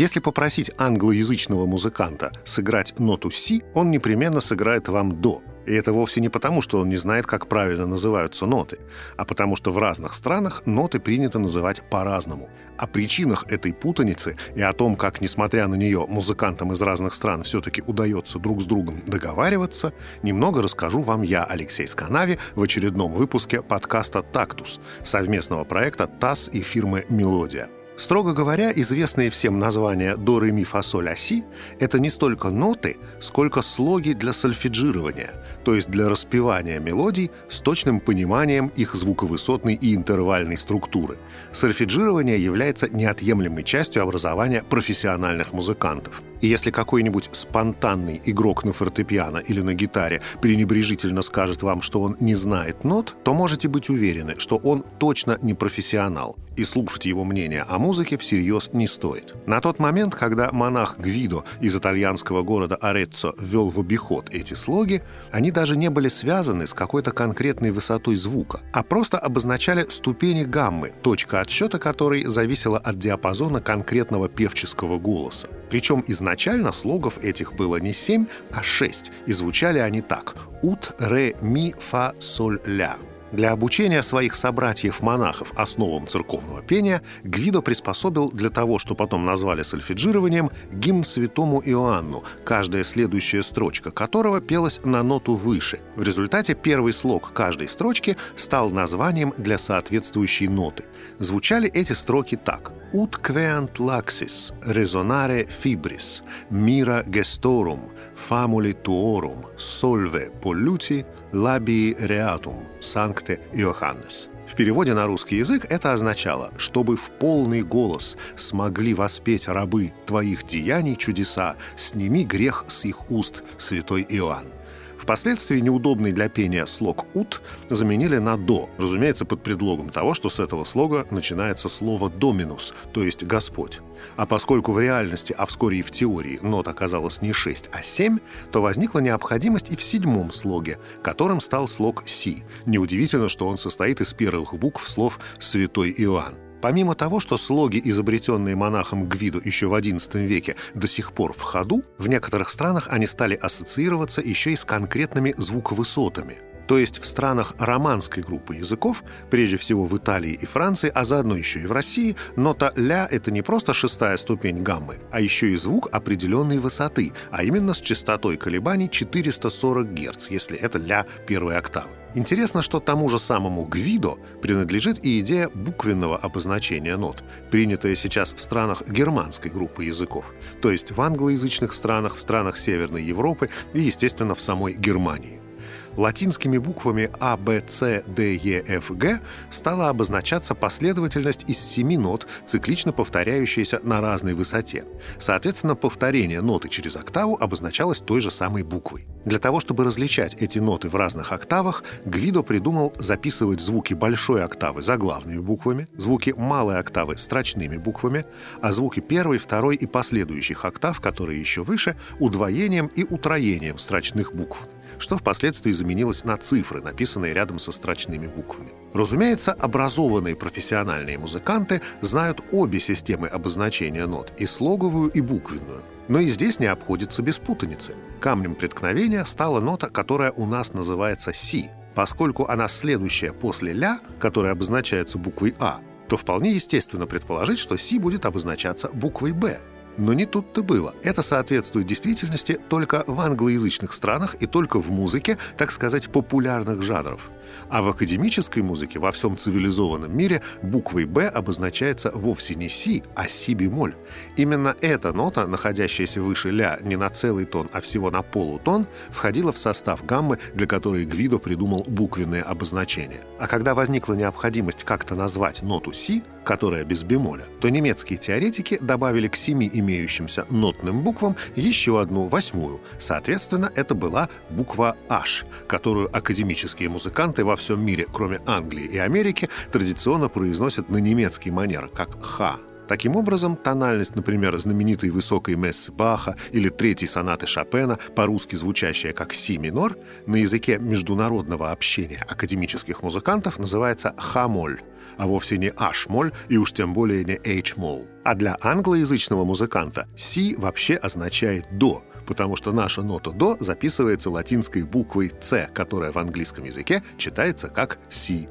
Если попросить англоязычного музыканта сыграть ноту си, он непременно сыграет вам до. И это вовсе не потому, что он не знает, как правильно называются ноты, а потому что в разных странах ноты принято называть по-разному. О причинах этой путаницы и о том, как, несмотря на нее, музыкантам из разных стран все-таки удается друг с другом договариваться, немного расскажу вам я, Алексей Сканави, в очередном выпуске подкаста «Тактус» совместного проекта ТАСС и фирмы «Мелодия». Строго говоря, известные всем названия до, ре, ми, фа, соль, а, си – это не столько ноты, сколько слоги для сольфеджирования, то есть для распевания мелодий с точным пониманием их звуковысотной и интервальной структуры. Сольфеджирование является неотъемлемой частью образования профессиональных музыкантов – и если какой-нибудь спонтанный игрок на фортепиано или на гитаре пренебрежительно скажет вам, что он не знает нот, то можете быть уверены, что он точно не профессионал, и слушать его мнение о музыке всерьез не стоит. На тот момент, когда монах Гвидо из итальянского города Ореццо ввел в обиход эти слоги, они даже не были связаны с какой-то конкретной высотой звука, а просто обозначали ступени гаммы, точка отсчета которой зависела от диапазона конкретного певческого голоса. Причем изначально слогов этих было не семь, а шесть, и звучали они так «ут, ре, ми, фа, соль, ля». Для обучения своих собратьев-монахов основам церковного пения Гвидо приспособил для того, что потом назвали сольфеджированием, гимн святому Иоанну, каждая следующая строчка которого пелась на ноту выше. В результате первый слог каждой строчки стал названием для соответствующей ноты. Звучали эти строки так. «Ut queant laxis, resonare fibris, mira gestorum, famuli tuorum, solve polluti, labii reatum, sancte Иоханнес». В переводе на русский язык это означало, чтобы в полный голос смогли воспеть рабы твоих деяний чудеса, сними грех с их уст, святой Иоанн. Впоследствии неудобный для пения слог «ут» заменили на «до», разумеется, под предлогом того, что с этого слога начинается слово «доминус», то есть «Господь». А поскольку в реальности, а вскоре и в теории, нот оказалось не 6, а 7, то возникла необходимость и в седьмом слоге, которым стал слог «си». Неудивительно, что он состоит из первых букв слов «Святой Иоанн». Помимо того, что слоги, изобретенные монахом Гвиду еще в XI веке, до сих пор в ходу, в некоторых странах они стали ассоциироваться еще и с конкретными звуковысотами. То есть в странах романской группы языков, прежде всего в Италии и Франции, а заодно еще и в России, нота «ля» — это не просто шестая ступень гаммы, а еще и звук определенной высоты, а именно с частотой колебаний 440 Гц, если это «ля» первой октавы. Интересно, что тому же самому Гвидо принадлежит и идея буквенного обозначения нот, принятая сейчас в странах германской группы языков, то есть в англоязычных странах, в странах Северной Европы и, естественно, в самой Германии латинскими буквами А, Б, С, Д, Е, Ф, Г стала обозначаться последовательность из семи нот, циклично повторяющаяся на разной высоте. Соответственно, повторение ноты через октаву обозначалось той же самой буквой. Для того, чтобы различать эти ноты в разных октавах, Гвидо придумал записывать звуки большой октавы заглавными буквами, звуки малой октавы строчными буквами, а звуки первой, второй и последующих октав, которые еще выше, удвоением и утроением строчных букв что впоследствии заменилось на цифры, написанные рядом со строчными буквами. Разумеется, образованные профессиональные музыканты знают обе системы обозначения нот, и слоговую, и буквенную. Но и здесь не обходится без путаницы. Камнем преткновения стала нота, которая у нас называется «си», поскольку она следующая после «ля», которая обозначается буквой «а», то вполне естественно предположить, что «си» будет обозначаться буквой «б». Но не тут-то было. Это соответствует действительности только в англоязычных странах и только в музыке, так сказать, популярных жанров. А в академической музыке во всем цивилизованном мире буквой «Б» обозначается вовсе не «си», а «си-бемоль». Именно эта нота, находящаяся выше «ля» не на целый тон, а всего на полутон, входила в состав гаммы, для которой Гвидо придумал буквенное обозначение. А когда возникла необходимость как-то назвать ноту «си», которая без бемоля, то немецкие теоретики добавили к семи имеющимся нотным буквам еще одну восьмую. Соответственно, это была буква H, которую академические музыканты во всем мире, кроме Англии и Америки, традиционно произносят на немецкий манер, как «ха». Таким образом, тональность, например, знаменитой высокой мессы Баха или третьей сонаты Шопена, по-русски звучащая как си минор, на языке международного общения академических музыкантов называется хамоль, а вовсе не h-моль и уж тем более не h-мол. А для англоязычного музыканта си вообще означает до, потому что наша нота до записывается латинской буквой c, которая в английском языке читается как си.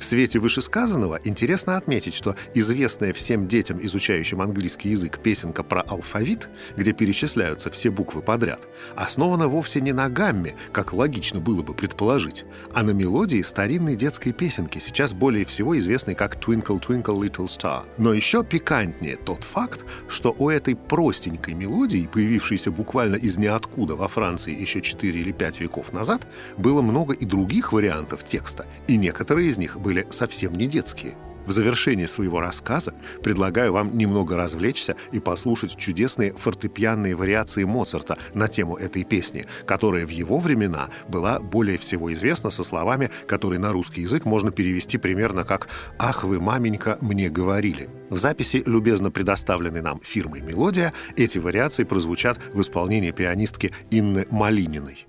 В свете вышесказанного интересно отметить, что известная всем детям, изучающим английский язык, песенка про алфавит, где перечисляются все буквы подряд, основана вовсе не на гамме, как логично было бы предположить, а на мелодии старинной детской песенки, сейчас более всего известной как «Twinkle, Twinkle, Little Star». Но еще пикантнее тот факт, что у этой простенькой мелодии, появившейся буквально из ниоткуда во Франции еще 4 или 5 веков назад, было много и других вариантов текста, и некоторые из них были были совсем не детские. В завершении своего рассказа предлагаю вам немного развлечься и послушать чудесные фортепианные вариации Моцарта на тему этой песни, которая в его времена была более всего известна со словами, которые на русский язык можно перевести примерно как «Ах вы, маменька, мне говорили». В записи, любезно предоставленной нам фирмой «Мелодия», эти вариации прозвучат в исполнении пианистки Инны Малининой.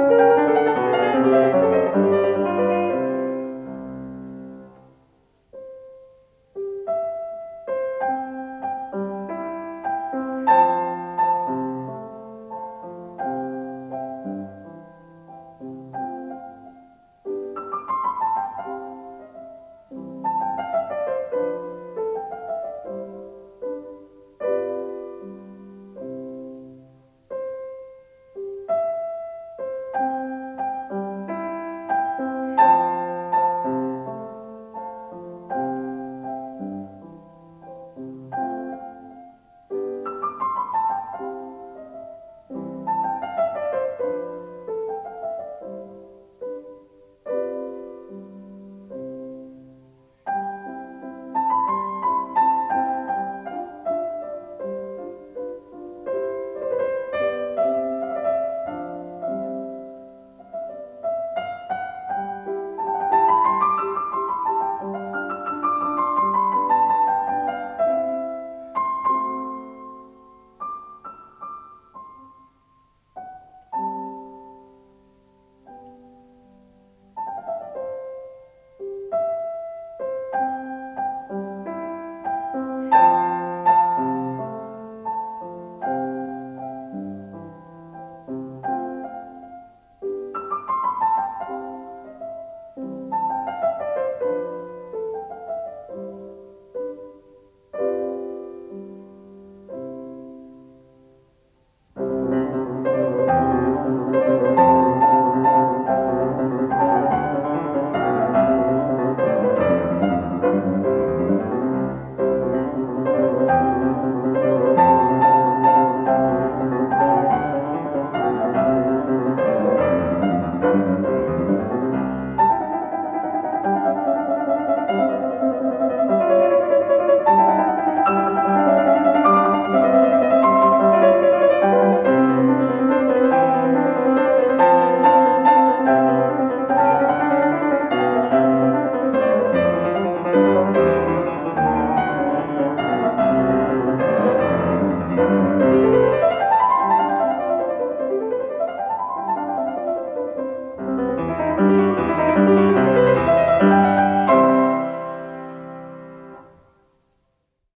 Música